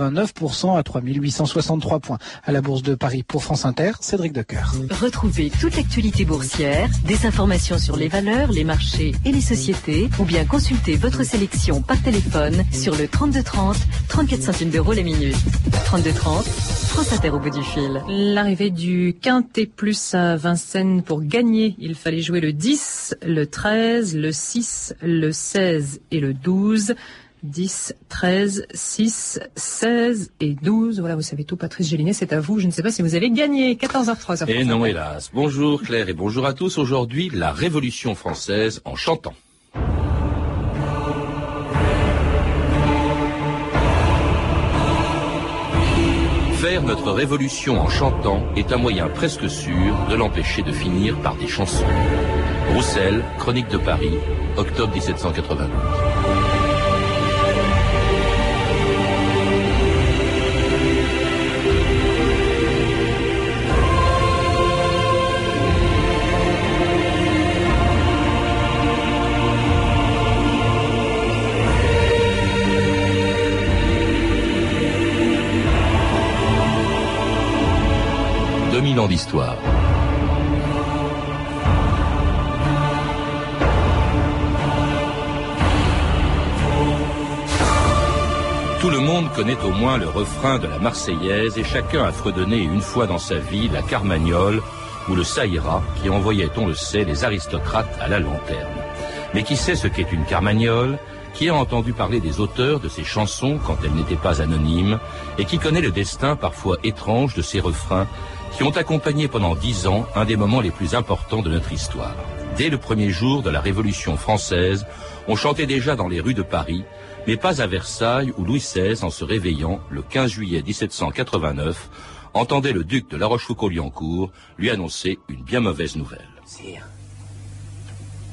9% à 3863 points. À la Bourse de Paris pour France Inter, Cédric Decoeur. Retrouvez toute l'actualité boursière, des informations sur les valeurs, les marchés et les sociétés, ou bien consultez votre sélection par téléphone sur le 3230, 34 centimes d'euros la minute. 3230, France Inter au bout du fil. L'arrivée du Quintet Plus à Vincennes pour gagner, il fallait jouer le 10, le 13, le 6, le 16 et le 12. 10, 13, 6, 16 et 12. Voilà, vous savez tout, Patrice Gélinet, c'est à vous. Je ne sais pas si vous avez gagné. 14h03. Et non, hélas. Bonjour Claire et bonjour à tous. Aujourd'hui, la Révolution française en chantant. Faire notre révolution en chantant est un moyen presque sûr de l'empêcher de finir par des chansons. Roussel, Chronique de Paris, octobre 1792. 2000 ans d'histoire. Tout le monde connaît au moins le refrain de la Marseillaise et chacun a fredonné une fois dans sa vie la Carmagnole ou le Saïra qui envoyait, on le sait, les aristocrates à la lanterne. Mais qui sait ce qu'est une Carmagnole qui a entendu parler des auteurs de ces chansons quand elles n'étaient pas anonymes, et qui connaît le destin parfois étrange de ces refrains qui ont accompagné pendant dix ans un des moments les plus importants de notre histoire. Dès le premier jour de la Révolution française, on chantait déjà dans les rues de Paris, mais pas à Versailles où Louis XVI, en se réveillant le 15 juillet 1789, entendait le duc de La Rochefoucauld-Liancourt lui annoncer une bien mauvaise nouvelle. Sire.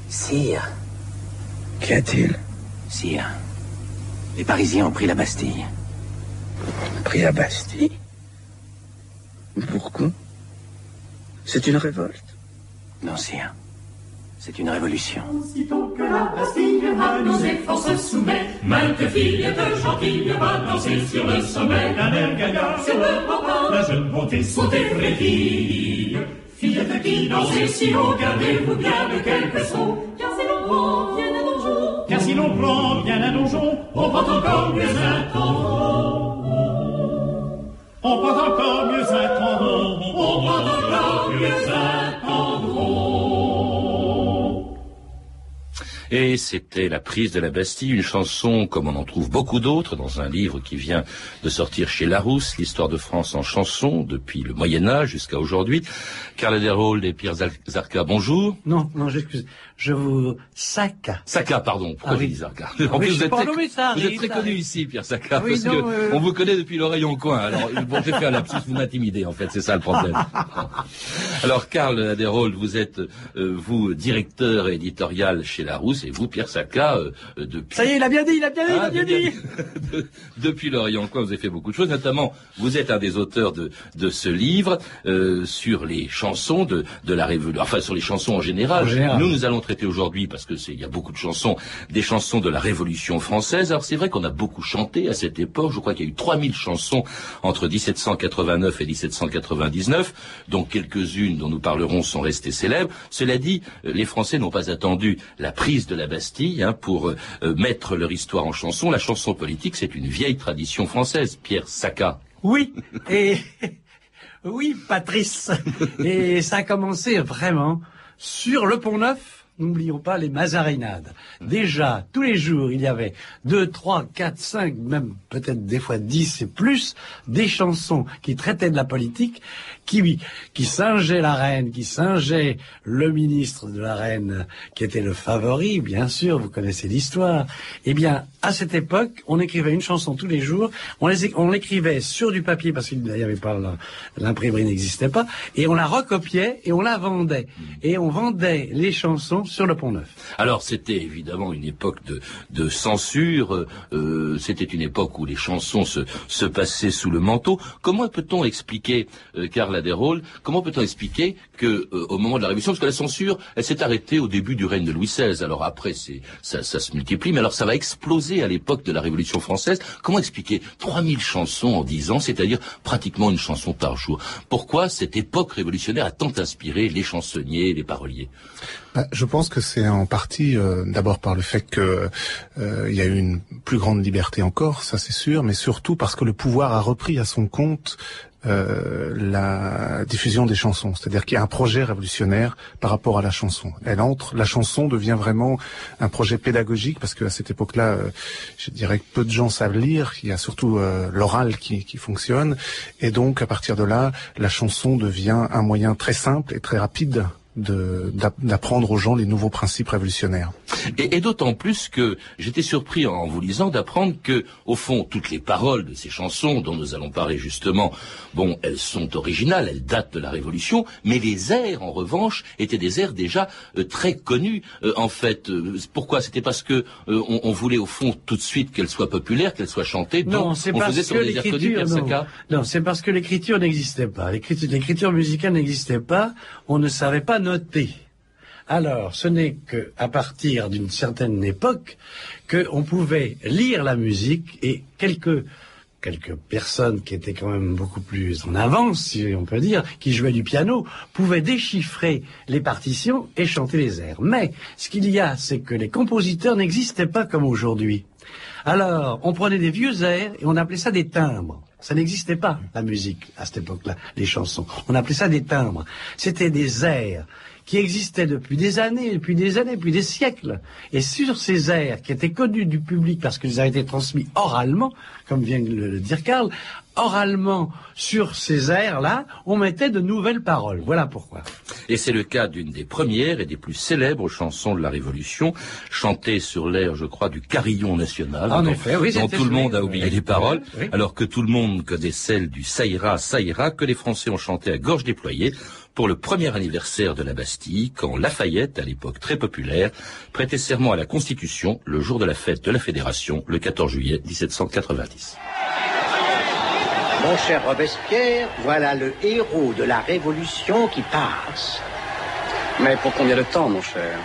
Sire. Qu'y a-t-il? Sire. Les Parisiens ont pris la Bastille. Pris la Bastille? Pourquoi? C'est une révolte Non, sire. C'est une révolution. Aussitôt que la Bastille à nos efforts se soumet, mainte fille de gentille va danser sur le sommet. La mère gaillard sur le rempart, la jeune bonté sauter frétille. Fillette qui dansez si haut, gardez-vous bien de quelques sauts, car si l'on prend bien un donjon, car si l'on prend bien un donjon, on prend encore mieux un tendon. On prend encore mieux on prend encore mieux. Et c'était La prise de la Bastille, une chanson comme on en trouve beaucoup d'autres dans un livre qui vient de sortir chez Larousse, l'histoire de France en chanson depuis le Moyen Âge jusqu'à aujourd'hui. Carla Derhold et Pierre Zarka, bonjour. Non, non, j'excuse. Je vous sac. Saka, pardon. Pourquoi Ah j'ai dit oui, sais vous êtes très, non, mais ça vous arrive, êtes très ça connu ici, Pierre Saka, Oui, parce non, que euh, on vous connaît depuis l'oreille en coin. Alors, bon, j'ai fait un lapsus, vous m'intimidez, en fait, c'est ça le problème. Alors, Karl Derhold, vous êtes, euh, vous, directeur éditorial chez Larousse, et vous, Pierre Saka, euh, depuis... Ça y est, il a bien dit, il a bien dit, il Ah, a bien bien dit. De- Depuis l'Orient, quoi, vous avez fait beaucoup de choses. Notamment, vous êtes un des auteurs de, de ce livre euh, sur les chansons de, de la révolution, enfin sur les chansons en général. En général. Nous, nous allons traiter aujourd'hui, parce que c'est, il y a beaucoup de chansons, des chansons de la Révolution française. Alors c'est vrai qu'on a beaucoup chanté à cette époque. Je crois qu'il y a eu 3000 chansons entre 1789 et 1799, dont quelques-unes dont nous parlerons sont restées célèbres. Cela dit, euh, les Français n'ont pas attendu la prise de la Bastille hein, pour euh, euh, mettre leur histoire en chanson. La chanson politique, c'est une vieille tradition française. Pierre Saka. Oui, et oui, Patrice. Et ça a commencé vraiment sur le Pont Neuf. N'oublions pas les Mazarinades. Déjà, tous les jours, il y avait deux, trois, quatre, cinq, même peut-être des fois dix et plus, des chansons qui traitaient de la politique, qui, qui singeaient la reine, qui singeaient le ministre de la reine, qui était le favori, bien sûr, vous connaissez l'histoire. Eh bien, à cette époque, on écrivait une chanson tous les jours, on les l'écrivait sur du papier parce qu'il n'y avait pas l'imprimerie n'existait pas, et on la recopiait et on la vendait. Et on vendait les chansons sur le Pont Neuf. Alors c'était évidemment une époque de, censure, euh, c'était une époque où les chansons se, passaient sous le manteau. Comment peut-on expliquer, euh, Carla Desrolles, comment peut-on expliquer que euh, au moment de la Révolution, parce que la censure, elle s'est arrêtée au début du règne de Louis XVI, alors après ça se multiplie, mais alors ça va exploser à l'époque de la Révolution française. Comment expliquer 3000 chansons en 10 ans, c'est-à-dire pratiquement une chanson par jour? Pourquoi cette époque révolutionnaire a tant inspiré les chansonniers, les paroliers? Bah, je pense que c'est en partie euh, d'abord par le fait que euh, y a eu une plus grande liberté encore, ça c'est sûr, mais surtout parce que le pouvoir a repris à son compte euh, la diffusion des chansons, c'est-à-dire qu'il y a un projet révolutionnaire par rapport à la chanson. Elle entre, la chanson devient vraiment un projet pédagogique parce qu'à cette époque-là, euh, je dirais que peu de gens savent lire. Il y a surtout euh, l'oral qui, qui fonctionne, et donc à partir de là, la chanson devient un moyen très simple et très rapide d'apprendre aux gens les nouveaux principes révolutionnaires. Et, et d'autant plus que j'étais surpris en vous lisant d'apprendre que, au fond, toutes les paroles de ces chansons dont nous allons parler justement, bon, elles sont originales, elles datent de la Révolution, mais les airs, en revanche, étaient des airs déjà euh, très connus. Euh, en fait, euh, pourquoi? C'était parce que on, on, voulait au fond tout de suite qu'elles soient populaires, qu'elles soient chantées. Non, c'est parce faisait que l'écriture, non, non c'est parce que l'écriture n'existait pas. L'écriture musicale n'existait pas. On ne savait pas noter. Alors, ce n'est qu'à partir d'une certaine époque qu'on pouvait lire la musique et quelques quelques personnes qui étaient quand même beaucoup plus en avance, si on peut dire, qui jouaient du piano, pouvaient déchiffrer les partitions et chanter les airs. Mais ce qu'il y a, c'est que les compositeurs n'existaient pas comme aujourd'hui. Alors, on prenait des vieux airs et on appelait ça des timbres. Ça n'existait pas, la musique, à cette époque-là, les chansons. On appelait ça des timbres. C'était des airs qui existaient depuis des années, depuis des années, depuis des siècles. Et sur ces airs qui étaient connus du public parce qu'ils avaient été transmis oralement, comme vient de le dire Karl, oralement sur ces airs-là, on mettait de nouvelles paroles. Voilà pourquoi. Et c'est le cas d'une des premières et des plus célèbres chansons de la Révolution, chantée sur l'air, je crois, du carillon national, en dont, effet, oui, dont tout le monde a oublié oui, les paroles, oui. alors que tout le monde connaît celle du ça ira, que les Français ont chanté à gorge déployée pour le premier anniversaire de la Bastille, quand Lafayette, à l'époque très populaire, prêtait serment à la Constitution le jour de la fête de la Fédération, le 14 juillet 1790. Mon cher Robespierre, voilà le héros de la Révolution qui passe. Mais pour combien de temps, mon cher?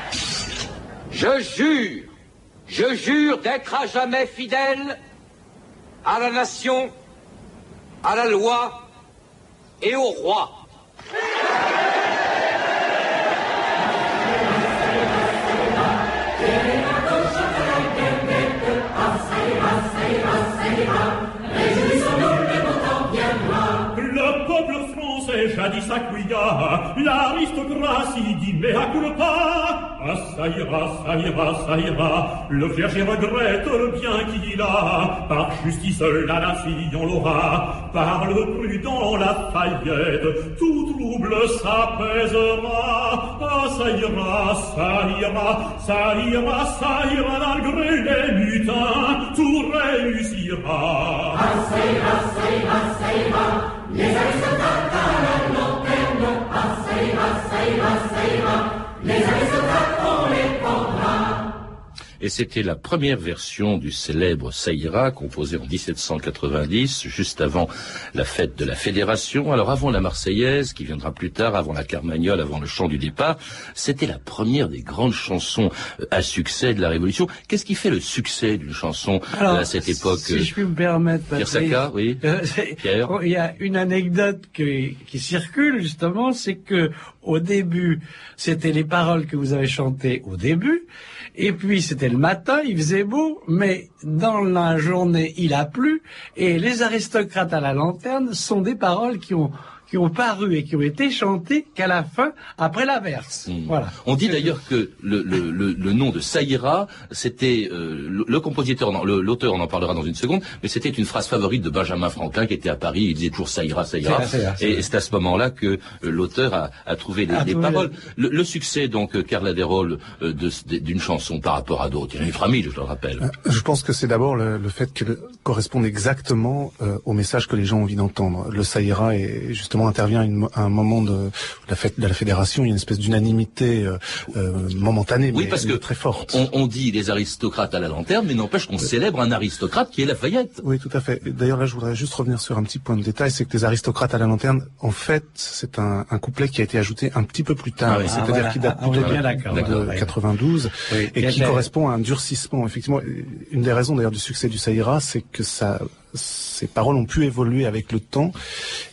Je jure, je jure d'être à jamais fidèle à la nation, à la loi et au roi. Jadis accouilla, l'aristocratie dit mea culpa. Ah, ça ira, ça ira, ça ira, le clergé regrette le bien qu'il a. Par justice la nation l'aura, par le prudent la faillette, tout trouble s'apaisera. Ah, ça ira, ça ira, ça ira, ça ira, malgré les mutins, tout réussira. Ah, ça ira, ça ira, ça ira, les aristocrates. Ah, ça ira, ça ira, ça ira, les aristocrates on les prendra. Et c'était la première version du célèbre Saïra, composé en 1790, juste avant la fête de la Fédération. Alors avant la Marseillaise, qui viendra plus tard, avant la Carmagnole, avant le chant du départ, c'était la première des grandes chansons euh, à succès de la Révolution. Qu'est-ce qui fait le succès d'une chanson euh, Alors, à cette époque Si je puis me permettre, Pierre Patrick, Sacca, oui. euh, c'est- Pierre. il y a une anecdote qui, qui circule justement, c'est que au début, c'était les paroles que vous avez chantées au début, et puis c'était le matin, il faisait beau, mais dans la journée, il a plu, et les aristocrates à la lanterne sont des paroles qui ont qui ont paru et qui ont été chantées qu'à la fin, après l'averse. Voilà. On dit d'ailleurs que le, le, le, le nom de Saïra, c'était euh, le, le compositeur, l'auteur, on en parlera dans une seconde, mais c'était une phrase favorite de Benjamin Franklin qui était à Paris. Il disait toujours Saïra, Saïra. Et c'est à ce moment-là que euh, l'auteur a, a trouvé les, A les trouvé paroles. Le, le succès donc, euh, Carla Desrolles, euh, de- de- d'une chanson par rapport à d'autres. Il y en a une famille, je le rappelle. Je pense que c'est d'abord le, le fait qu'elle corresponde exactement euh, au message que les gens ont envie d'entendre. Le Saïra est justement justement intervient une, un moment de la fête de la fédération, il y a une espèce d'unanimité euh, euh, momentanée, Oui, mais, parce que très forte. on, on dit les aristocrates à la lanterne, mais n'empêche qu'on célèbre un aristocrate qui est Lafayette. Oui, tout à fait. D'ailleurs, là, je voudrais juste revenir sur un petit point de détail, c'est que les aristocrates à la lanterne, en fait, c'est un, un couplet qui a été ajouté un petit peu plus tard, Ah oui. c'est-à-dire Ah, voilà. qui date Ah, plutôt de, d'accord. de D'accord, ouais. 92 Oui, et qui correspond à un durcissement. Effectivement, une des raisons d'ailleurs du succès du Saïra, c'est que ça ces paroles ont pu évoluer avec le temps,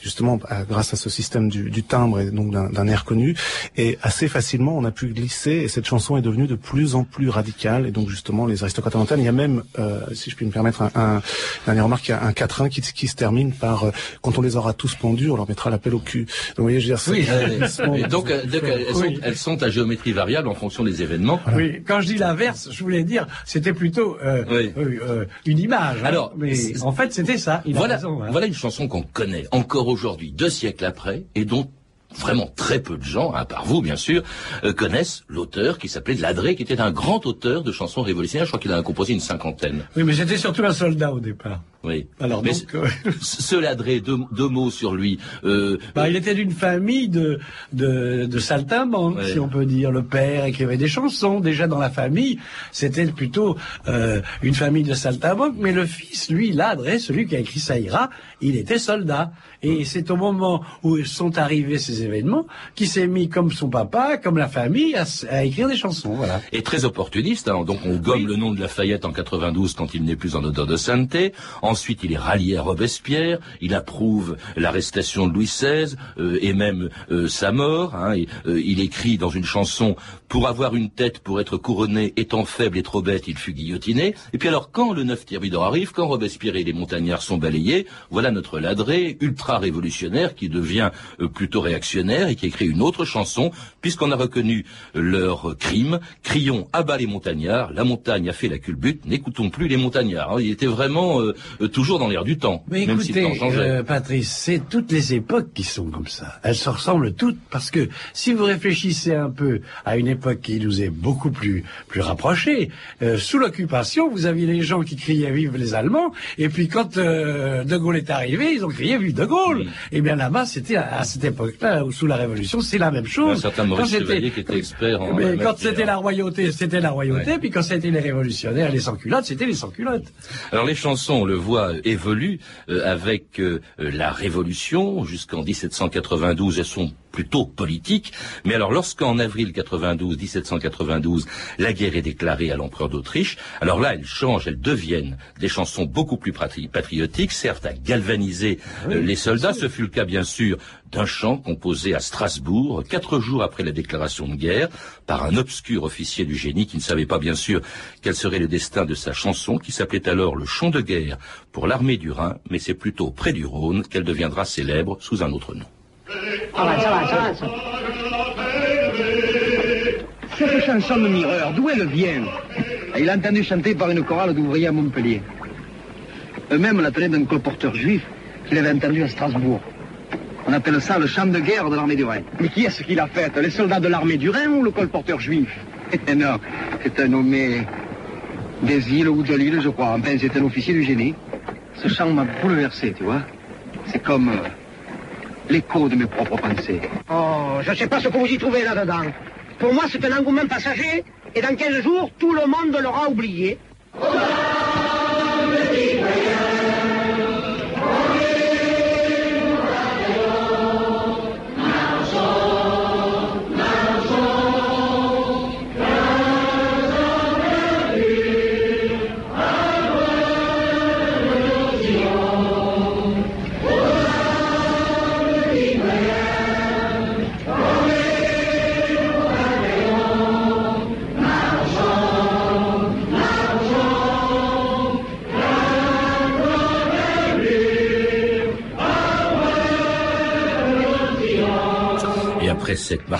justement à- grâce à ce système du, du timbre et donc d'un d'un air connu. Et assez facilement, on a pu glisser et cette chanson est devenue de plus en plus radicale. Et donc justement, les aristocrates à l'antenne, il y a même, euh, si je puis me permettre, un, un dernière remarque, il y a un quatrain qui, qui se termine par euh, quand on les aura tous pendus, on leur mettra l'appel au cul. Donc vous voyez, je veux dire, c'est Oui. Et donc, euh, donc, elles, Oui. sont, elles sont à géométrie variable en fonction des événements. Oui, quand je dis l'inverse, je voulais dire, c'était plutôt euh, Oui. euh, euh, une image. hein. Alors, mais en fait, c'était ça. Il a Voilà, raison, hein. voilà une chanson qu'on connaît encore aujourd'hui, deux siècles après, et dont vraiment très peu de gens, à part vous bien sûr, euh, connaissent l'auteur qui s'appelait Ladré, qui était un grand auteur de chansons révolutionnaires. Je crois qu'il en a composé une cinquantaine. Oui, mais c'était surtout un soldat au départ. Oui. Alors Mais donc, euh, ce ce Ladré, deux, deux mots sur lui. Euh, bah, il était d'une famille de de, de saltimbanques, Ouais. si on peut dire. Le père écrivait des chansons. Déjà dans la famille, c'était plutôt euh, une famille de saltimbanques. Mais le fils, lui, Ladré, celui qui a écrit Saïra, il était soldat. Et c'est au moment où sont arrivés ces événements qu'il s'est mis, comme son papa, comme la famille, à, à écrire des chansons. Voilà. est très opportuniste. hein. Donc on gomme le nom de Lafayette en 92 quand il n'est plus en odeur de sainteté. Ensuite, il est rallié à Robespierre. Il approuve l'arrestation de Louis XVI euh, et même euh, sa mort. hein. Euh, il écrit dans une chanson pour avoir une tête, pour être couronné, étant faible et trop bête, il fut guillotiné. Et puis alors, quand le 9 Thermidor arrive, quand Robespierre et les montagnards sont balayés, voilà notre ladré ultra révolutionnaire qui devient euh, plutôt réactionnaire et qui écrit une autre chanson, puisqu'on a reconnu euh, leur crime. Crions à bas les montagnards, la montagne a fait la culbute, n'écoutons plus les montagnards. Il était vraiment euh, toujours dans l'air du temps, Mais même si écoutez, changeait. euh, Patrice, c'est toutes les époques qui sont comme ça. Elles se ressemblent toutes parce que si vous réfléchissez un peu à une époque qui nous est beaucoup plus plus rapprochée, euh, sous l'occupation, vous aviez les gens qui criaient vive les Allemands, et puis quand euh, De Gaulle est arrivé, ils ont crié vive De Gaulle. Et bien là-bas, c'était à, à cette époque-là, ou sous la Révolution, c'est la même Un chose. certain Quand Maurice c'était- Chevalier qui était expert en mais quand c'était la royauté, c'était la royauté, puis quand c'était les révolutionnaires, les sans-culottes, c'était les sans-culottes. Alors les chansons, on le voit, évoluent euh, avec euh, euh, la Révolution. Jusqu'en 1792, elles sont plutôt politiques. Mais alors lorsqu'en avril 92, 1792, la guerre est déclarée à l'empereur d'Autriche, alors là, elles changent, elles deviennent des chansons beaucoup plus patri- patriotiques, certes à galvaniser euh, les soldats. Ce fut le cas, bien sûr, d'un chant composé à Strasbourg, quatre jours après la déclaration de guerre, par un obscur officier du génie qui ne savait pas, bien sûr, quel serait le destin de sa chanson, qui s'appelait alors le chant de guerre pour l'armée du Rhin, mais c'est plutôt près du Rhône qu'elle deviendra célèbre sous un autre nom. Cette chanson de Mireur, d'où elle vient? Il a entendu chanter par une chorale d'ouvriers à Montpellier. Eux-mêmes la tenaient d'un colporteur juif qu'il avait entendu à Strasbourg. On appelle ça le chant de guerre de l'armée du Rhin. Mais qui est-ce qui l'a fait Les soldats de l'armée du Rhin ou le colporteur juif? Non, c'est un nommé des îles ou de l'île, je crois. Enfin, c'est un officier du génie. Ce chant m'a bouleversé, tu vois. C'est comme euh, l'écho de mes propres pensées. Oh, je ne sais pas ce que vous y trouvez là-dedans. Pour moi, c'est un engouement passager, et dans 15 jours, tout le monde l'aura oublié.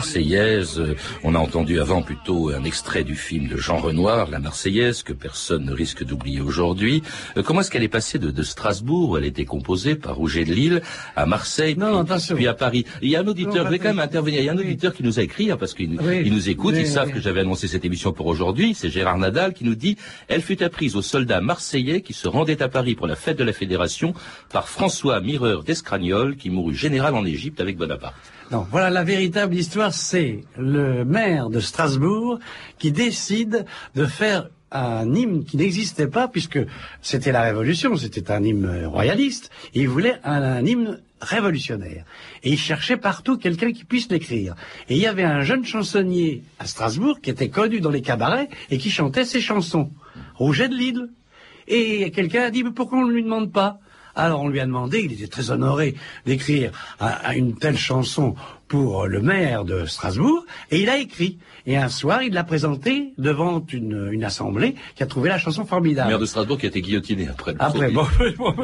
Marseillaise, euh, on a entendu avant plutôt un extrait du film de Jean Renoir, La Marseillaise, que personne ne risque d'oublier aujourd'hui. Euh, comment est-ce qu'elle est passée de, de, Strasbourg, où elle était composée par Rouget de Lille, à Marseille, non, puis, puis, à Paris? Il y a un auditeur, je vais quand même intervenir, il y a un auditeur qui nous a écrit, hein, parce qu'il oui, nous écoute, oui, ils savent que j'avais annoncé cette émission pour aujourd'hui, c'est Gérard Nadal qui nous dit « Elle fut apprise aux soldats marseillais qui se rendaient à Paris pour la fête de la Fédération par François Mireur d'Escragnol, qui mourut général en Égypte avec Bonaparte. » Non, voilà la véritable histoire, c'est le maire de Strasbourg qui décide de faire un hymne qui n'existait pas puisque c'était la Révolution, c'était un hymne royaliste, il voulait un, un hymne révolutionnaire. Et il cherchait partout quelqu'un qui puisse l'écrire. Et il y avait un jeune chansonnier à Strasbourg qui était connu dans les cabarets et qui chantait ses chansons. Rouget de Lille. Et quelqu'un a dit, mais pourquoi on ne lui demande pas? Alors on lui a demandé, il était très honoré d'écrire une telle chanson pour le maire de Strasbourg, et il a écrit. Et un soir, il l'a présenté devant une, une, assemblée qui a trouvé la chanson formidable. Le maire de Strasbourg qui a été guillotiné après. Après, bon, bon,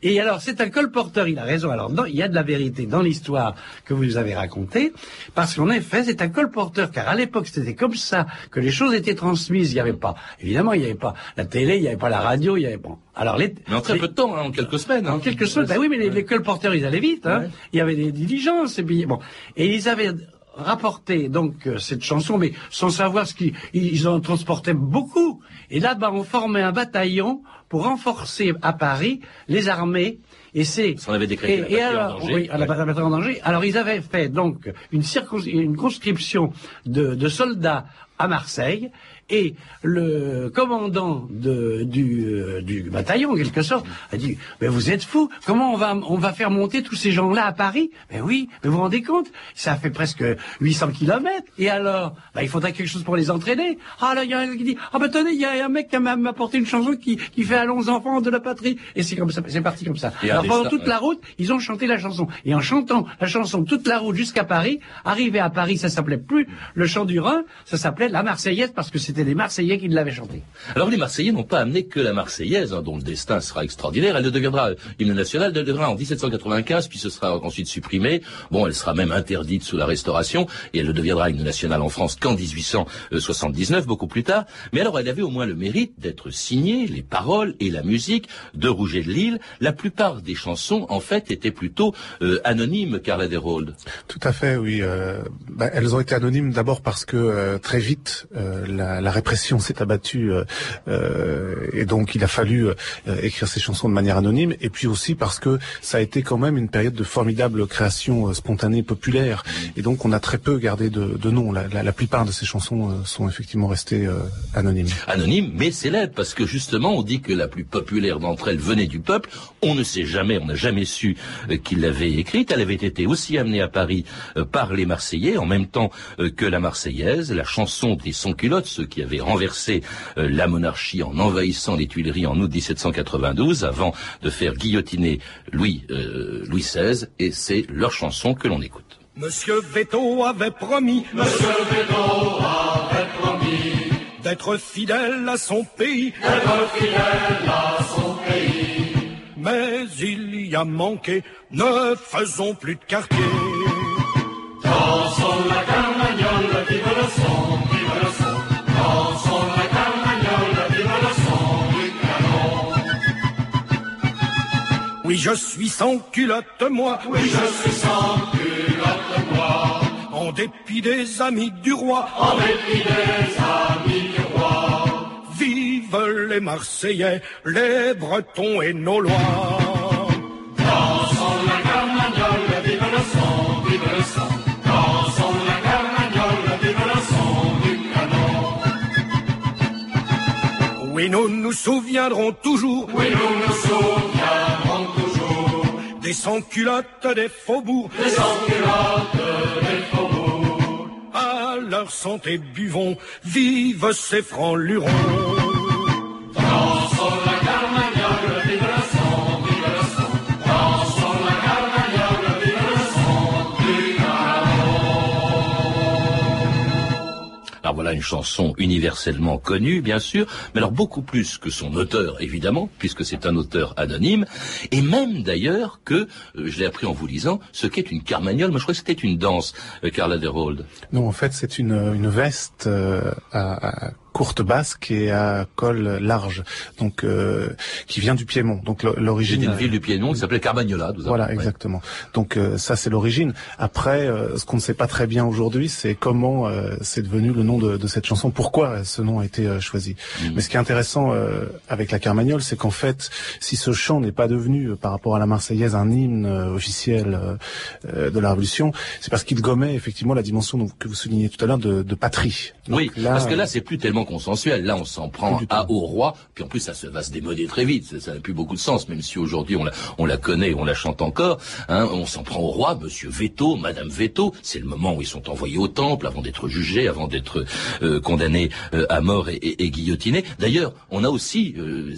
Et alors, c'est un colporteur, il a raison. Alors, non, il y a de la vérité dans l'histoire que vous nous avez racontée, parce qu'en effet, c'est un colporteur, car à l'époque, c'était comme ça que les choses étaient transmises. Il n'y avait pas, évidemment, il n'y avait pas la télé, il n'y avait pas la radio, il n'y avait pas... Alors, les, Mais en très les, peu de temps, hein, en quelques semaines. Hein. En quelques semaines, ben oui, mais les, les colporteurs, ils allaient vite. Hein. Ouais. Il y avait des diligences, et puis, bon. Et ils avaient rapporté donc euh, cette chanson, mais sans savoir ce qu'ils ils en transportaient beaucoup. Et là-bas, on formait un bataillon pour renforcer à Paris les armées. Et c'est. On avait décrété et, et alors, en danger. oui, à la bataille en danger. Alors ils avaient fait donc une, une conscription de, de soldats à Marseille et le commandant de, du, euh, du, bataillon, en quelque sorte, a dit Mais vous êtes fous Comment on va, on va faire monter tous ces gens-là à Paris? Mais oui, mais vous vous rendez compte Ça fait presque 800 kilomètres. Et alors? Bah, Il faudrait quelque chose pour les entraîner. Ah là, il y a un qui dit Ah ben tenez, il y a un mec qui m'a apporté une chanson qui, qui fait Allons enfants de la patrie. Et c'est comme ça, c'est parti comme ça. Et alors pendant toute ouais. la route, ils ont chanté la chanson. Et en chantant la chanson toute la route jusqu'à Paris, arrivé à Paris, ça s'appelait plus le chant du Rhin, ça s'appelait la Marseillaise parce que c'était les Marseillais qui l'avaient chanté. Alors les Marseillais n'ont pas amené que la Marseillaise, hein, dont le destin sera extraordinaire. Elle ne deviendra hymne national, elle deviendra en 1795, puis ce sera ensuite supprimée. Bon, elle sera même interdite sous la Restauration, et elle ne deviendra hymne national en France qu'en 1879, beaucoup plus tard. Mais alors elle avait au moins le mérite d'être signée, les paroles et la musique de Rouget de Lille. La plupart des chansons, en fait, étaient plutôt euh, anonymes, Carla Desroldes. Tout à fait, oui. Euh, bah, elles ont été anonymes d'abord parce que euh, très vite euh, la, la, répression s'est abattue euh, et donc il a fallu écrire ces chansons de manière anonyme. Et puis aussi parce que ça a été quand même une période de formidable création spontanée populaire. Et donc on a très peu gardé de, de noms. La, la, la, plupart de ces chansons sont effectivement restées anonymes. Anonymes, mais célèbres parce que justement on dit que la plus populaire d'entre elles venait du peuple. On ne sait jamais, on n'a jamais su qu'il l'avait écrite. Elle avait été aussi amenée à Paris par les Marseillais en même temps que la Marseillaise, la chanson des sans-culottes, ceux qui avaient renversé euh, la monarchie en envahissant les Tuileries en août 1792 avant de faire guillotiner Louis, euh, Louis XVI et c'est leur chanson que l'on écoute. Monsieur Veto avait promis, Monsieur Veto avait promis d'être fidèle à son pays, d'être fidèle à son pays. Mais il y a manqué, ne faisons plus de quartier. Dansons la carmagnole, vive le son. Oui, je suis sans culotte, moi. Oui, je suis sans culotte, moi. En dépit des amis du roi. En dépit des amis du roi. Vive les Marseillais, les Bretons et nos lois. Dansons la carmagnole, vive le son, vive le. Dansons la carmagnole, vive le son du canon. Oui, nous nous souviendrons toujours. Oui, nous nous souviendrons. Des sans-culottes des faubourgs. Des sans-culottes des faubourgs. À leur santé buvons, vive ces francs lurons. Une chanson universellement connue, bien sûr, mais alors beaucoup plus que son auteur, évidemment, puisque c'est un auteur anonyme, et même d'ailleurs que, euh, je l'ai appris en vous lisant, ce qu'est une carmagnole. Moi, je crois que c'était une danse, euh, Carla Derold. Non, en fait, c'est une, veste euh, à courte basque et à col large, donc euh, qui vient du Piémont. Donc l'origine. une ville du Piémont qui s'appelait Carmagnola. avons- Voilà, exactement. Donc euh, ça c'est l'origine. Après, euh, ce qu'on ne sait pas très bien aujourd'hui, c'est comment euh, c'est devenu le nom de, de cette chanson, pourquoi ce nom a été euh, choisi. Mm. Mais ce qui est intéressant euh, avec la Carmagnole, c'est qu'en fait, si ce chant n'est pas devenu, par rapport à la Marseillaise, un hymne officiel de la Révolution, c'est parce qu'il gommait effectivement la dimension que vous soulignez tout à l'heure de, de patrie. Donc Oui, parce que là, c'est plus tellement consensuel. Là, on s'en prend à, au roi, puis en plus, ça se, va se démoder très vite. Ça- n'a plus beaucoup de sens, même si aujourd'hui on la, on la connaît, on la chante encore. Hein, on s'en prend au roi, Monsieur Veto, Madame Veto. C'est le moment où ils sont envoyés au temple avant d'être jugés, avant d'être euh, condamnés euh, à mort et, et- et guillotinés. D'ailleurs, on a aussi, euh,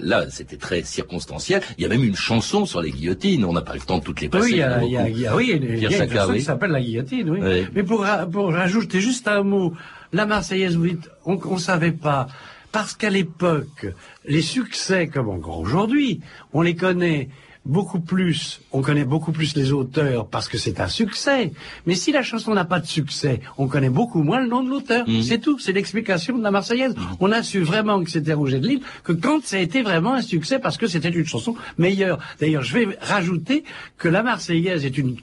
là, c'était très circonstanciel. Il y a même une chanson sur les guillotines. On n'a pas le temps de toutes les passer. Oui, il y a, en il y a- il y a- oui, il y a- une chanson oui. qui s'appelle La Guillotine, oui. Oui. Mais pour, pour rajouter juste un mot, la Marseillaise, vous dites, on ne savait pas, parce qu'à l'époque, les succès, comme encore aujourd'hui, on les connaît beaucoup plus, on connaît beaucoup plus les auteurs parce que c'est un succès. Mais si la chanson n'a pas de succès, on connaît beaucoup moins le nom de l'auteur. Mhm. C'est tout, c'est l'explication de la Marseillaise. On a su vraiment que c'était Rouget de Lille, que quand ça a été vraiment un succès parce que c'était une chanson meilleure. D'ailleurs, je vais rajouter que la Marseillaise est une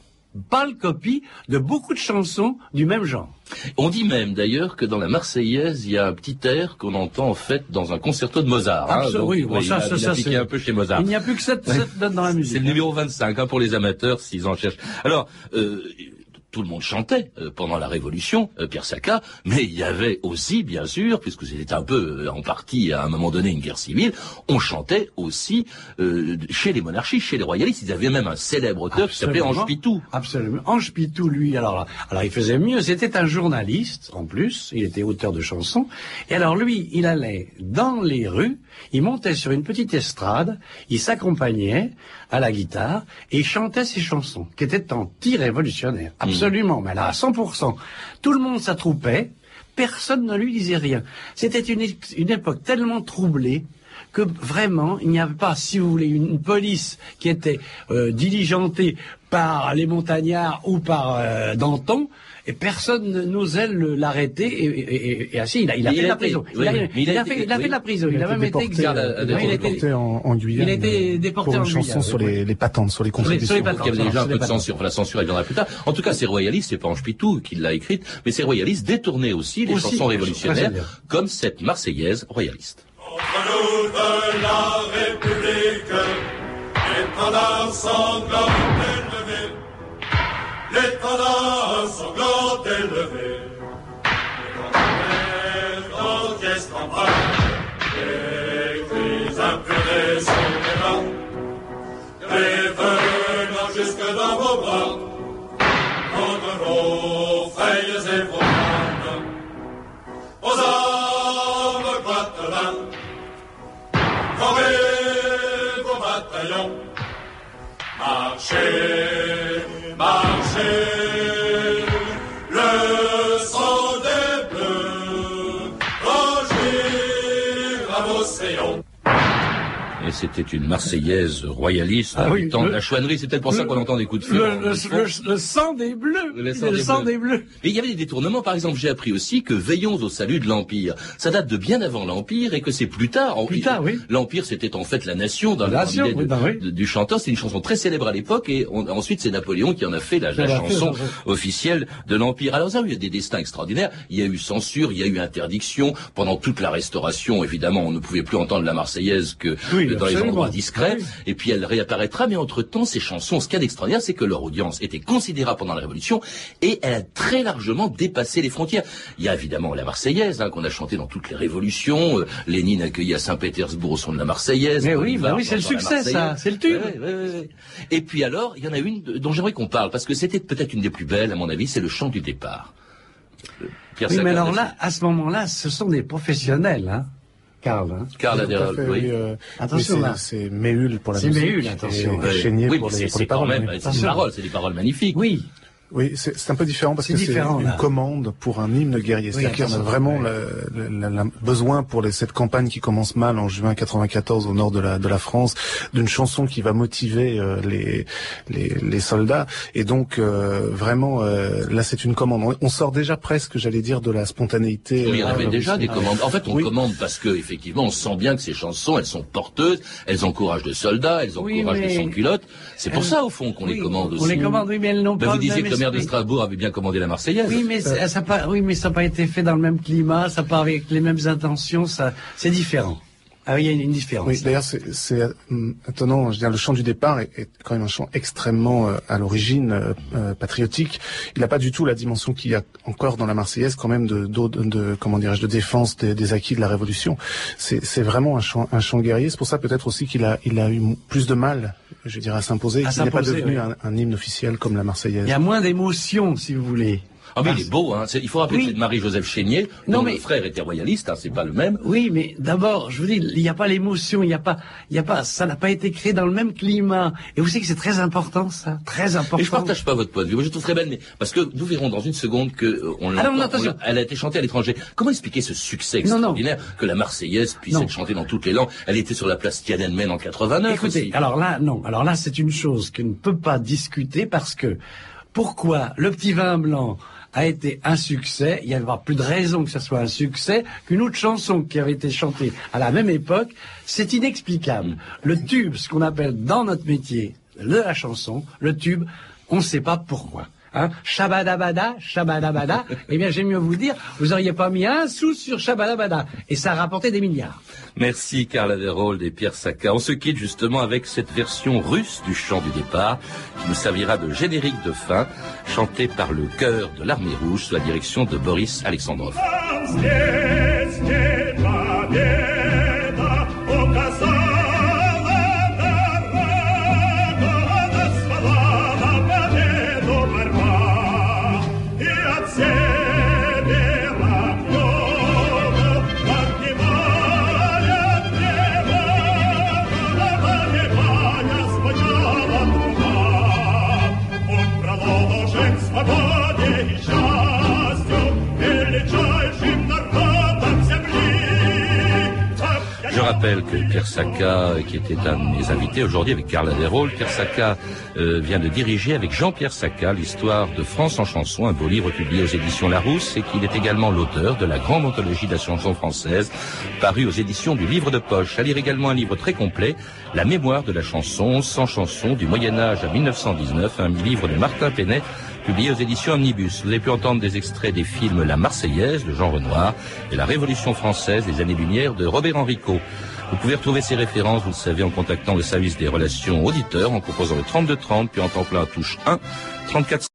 pâle copie de beaucoup de chansons du même genre. On dit même d'ailleurs que dans la Marseillaise, il y a un petit air qu'on entend en fait dans un concerto de Mozart. hein. Absolument, Donc, oui, bon, il ça, il a ça, un peu chez Mozart. Il n'y a plus que sept, sept notes dans la musique. C'est le numéro 25 hein, pour les amateurs s'ils en cherchent. Alors, euh, tout le monde chantait euh, pendant la Révolution, euh, Pierre Sacca, mais il y avait aussi, bien sûr, puisque c'était un peu euh, en partie à un moment donné une guerre civile, on chantait aussi euh, chez les monarchies, chez les royalistes. Ils avaient même un célèbre auteur qui s'appelait. Ange Pitou. Absolument. Ange Pitou, lui, alors, alors il faisait mieux. C'était un journaliste, en plus. Il était auteur de chansons. Et alors, lui, il allait dans les rues, il montait sur une petite estrade, il s'accompagnait à la guitare et il chantait ses chansons, qui étaient anti-révolutionnaires. Absolument, mais là, à 100%. Tout le monde s'attroupait, personne ne lui disait rien. C'était une, époque tellement troublée que vraiment, il n'y avait pas, si vous voulez, une, une police qui était euh, diligentée par les montagnards ou par euh, Danton, et personne n'osait l'arrêter. Et, et, et, et ainsi, il a, il a Il fait de a la prison. il a, il il a a fait, il a de la prison. Il, Il a a même été été déporté, exilé. Oui, il a été- déporté en, en Guyane. il a été déporté pour en une chanson Guyane, sur les, les patentes, sur les contributions. sur les patentes. Il y avait déjà un peu de censure. Enfin, la censure, elle viendra plus tard. En tout cas, c'est royaliste, c'est pas Ange Pitou qui l'a écrite, mais c'est royaliste détourner aussi les Aussi, chansons révolutionnaires, comme cette Marseillaise royaliste. nous de la République, sanglant élevé, l'étendard sanglant élevé, l'orchestre en bas, les cris impurés sur les rangs, revenant jusque dans vos bras, contre vos feuilles et vos aux hommes poitelins, Formez vos bataillons. Marchez, c'était une Marseillaise royaliste Ah oui, temps de le- la chouannerie. C'est peut-être pour ça qu'on entend des coups de feu. Le, sang des bleus. Le sang des sang bleus. des bleus. Mais il y avait des détournements. Par exemple, j'ai appris aussi que Veillons au salut de l'Empire, ça date de bien avant l'Empire et que c'est plus tard. En- Plus tard, oui. L'Empire, c'était en fait la nation dans La nation, oui, de- ben de- du chanteur. C'est une chanson très célèbre à l'époque et on- ensuite c'est Napoléon qui en a fait la, chanson la chanson. officielle de l'Empire. Alors ça, il y a des destins extraordinaires. Il y a eu censure, il y a eu interdiction. Pendant toute la Restauration, évidemment, on ne pouvait plus entendre la Marseillaise que Oui, dans les endroits discrets. Oui. Et puis elle réapparaîtra, mais entre-temps, ces chansons, ce qu'il y a d'extraordinaire, c'est que leur audience était considérable pendant la Révolution et elle a très largement dépassé les frontières. Il y a évidemment la Marseillaise, hein, qu'on a chantée dans toutes les révolutions. Euh, Lénine accueilli à Saint-Pétersbourg au son de la Marseillaise. Mais oui, bah oui, c'est le succès, ça. C'est le tube. Ouais, ouais, ouais, ouais. Et puis alors, il y en a une dont j'aimerais qu'on parle, parce que c'était peut-être une des plus belles, à mon avis, c'est le chant du départ. Euh, Pierre Oui, mais alors là, à ce moment-là, ce sont des professionnels, hein, Karl. Hein. Karl Adderall, oui. euh, Attention, là. c'est c'est Méhul pour la C'est musique. Méhul, attention. Et, Ouais. Chénier oui, pour mais les, c'est pour c'est les c'est paroles, c'est des paroles magnifiques. Oui. Oui, c'est c'est un peu différent parce que c'est une là. commande pour un hymne guerrier. Oui, C'est-à-dire qu'on a vraiment le, le- le- le besoin pour les- cette campagne qui commence mal en juin 94 au nord de la, de la France, d'une chanson qui va motiver euh, les, les, les soldats. Et donc euh, vraiment, euh, là, c'est une commande. On, on sort déjà presque, j'allais dire, de la spontanéité. Oui, il y en euh, avait déjà des commandes. En fait, on Oui. commande parce que effectivement, on sent bien que ces chansons, elles sont porteuses, elles encouragent les soldats, elles Oui, encouragent les mais- sans-culottes. C'est pour ça, au fond, qu'on les commande aussi. On les commande, oui, mais elles n'ont Ben, pas vous le disiez même que le maire de. Strasbourg avait bien commandé la Marseillaise. Oui, mais ça, ça pas, oui, mais ça n'a pas été fait dans le même climat, ça pas avec les mêmes intentions, ça, c'est différent. Ah oui, il y a une, une différence. Oui, d'ailleurs, c'est c'est, hum, étonnant. Je veux dire, le chant du départ est, est quand même un chant extrêmement, euh, à l'origine, euh, euh, patriotique. Il n'a pas du tout la dimension qu'il y a encore dans la Marseillaise, quand même, de, de, de comment dirais-je, de défense des, des acquis de la Révolution. C'est c'est vraiment un chant, un chant guerrier. C'est pour ça peut-être aussi qu'il a, il a eu plus de mal, je dirais, à s'imposer. Qu'il n'est pas devenu oui. un, un hymne officiel comme la Marseillaise. Il y a moins d'émotion, si vous voulez. Ah mais il est beau, hein. Il faut rappeler Oui. que c'est Marie-Joseph Chénier, Non, mais- le frère était royaliste, hein, c'est pas le même. Oui, mais d'abord, je vous dis, il n'y a pas l'émotion, il n'y a pas, il y a pas, ça n'a pas été créé dans le même climat. Et vous savez que c'est très important, ça, très important. Et je partage pas votre point de vue. Moi, je trouve très belle, mais parce que nous verrons dans une seconde que euh, on Ah l'a- elle a été chantée à l'étranger. Comment expliquer ce succès Non, non. extraordinaire que la Marseillaise puisse Non. être chantée dans toutes les langues? Elle était sur la place Tiananmen en 89 Écoutez, aussi. alors là, non. Alors là, c'est une chose qu'on ne peut pas discuter parce que pourquoi le petit vin blanc a été un succès, il n'y avait pas plus de raison que ce soit un succès qu'une autre chanson qui avait été chantée à la même époque, c'est inexplicable. Le tube, ce qu'on appelle dans notre métier de la chanson, le tube, on ne sait pas pourquoi. Hein? Shabadabada, Shabadabada, eh bien j'aime mieux vous dire, vous n'auriez pas mis un sou sur Shabadabada, et ça a rapporté des milliards. Merci Carla Derold et Pierre Sacca. On se quitte justement avec cette version russe du chant du départ qui nous servira de générique de fin, chanté par le chœur de l'armée rouge sous la direction de Boris Alexandrov. Rappelle que Pierre Sacca, qui était un de mes invités aujourd'hui avec Carla Desrolles, Pierre Sacca euh, vient de diriger avec Jean-Pierre Sacca l'histoire de France en chanson, un beau livre publié aux éditions Larousse, et qu'il est également l'auteur de la grande anthologie de la chanson française, parue aux éditions du Livre de Poche. À lire également un livre très complet, La mémoire de la chanson, 100 chansons du Moyen Âge à 1919, un livre de Martin Penet, publié aux éditions Omnibus. Vous avez pu entendre des extraits des films La Marseillaise de Jean Renoir et La Révolution française des années-lumière de Robert Enrico. Vous pouvez retrouver ces références, vous le savez, en contactant le service des relations auditeurs, en composant le 3230, puis en temps plein touche 1, 34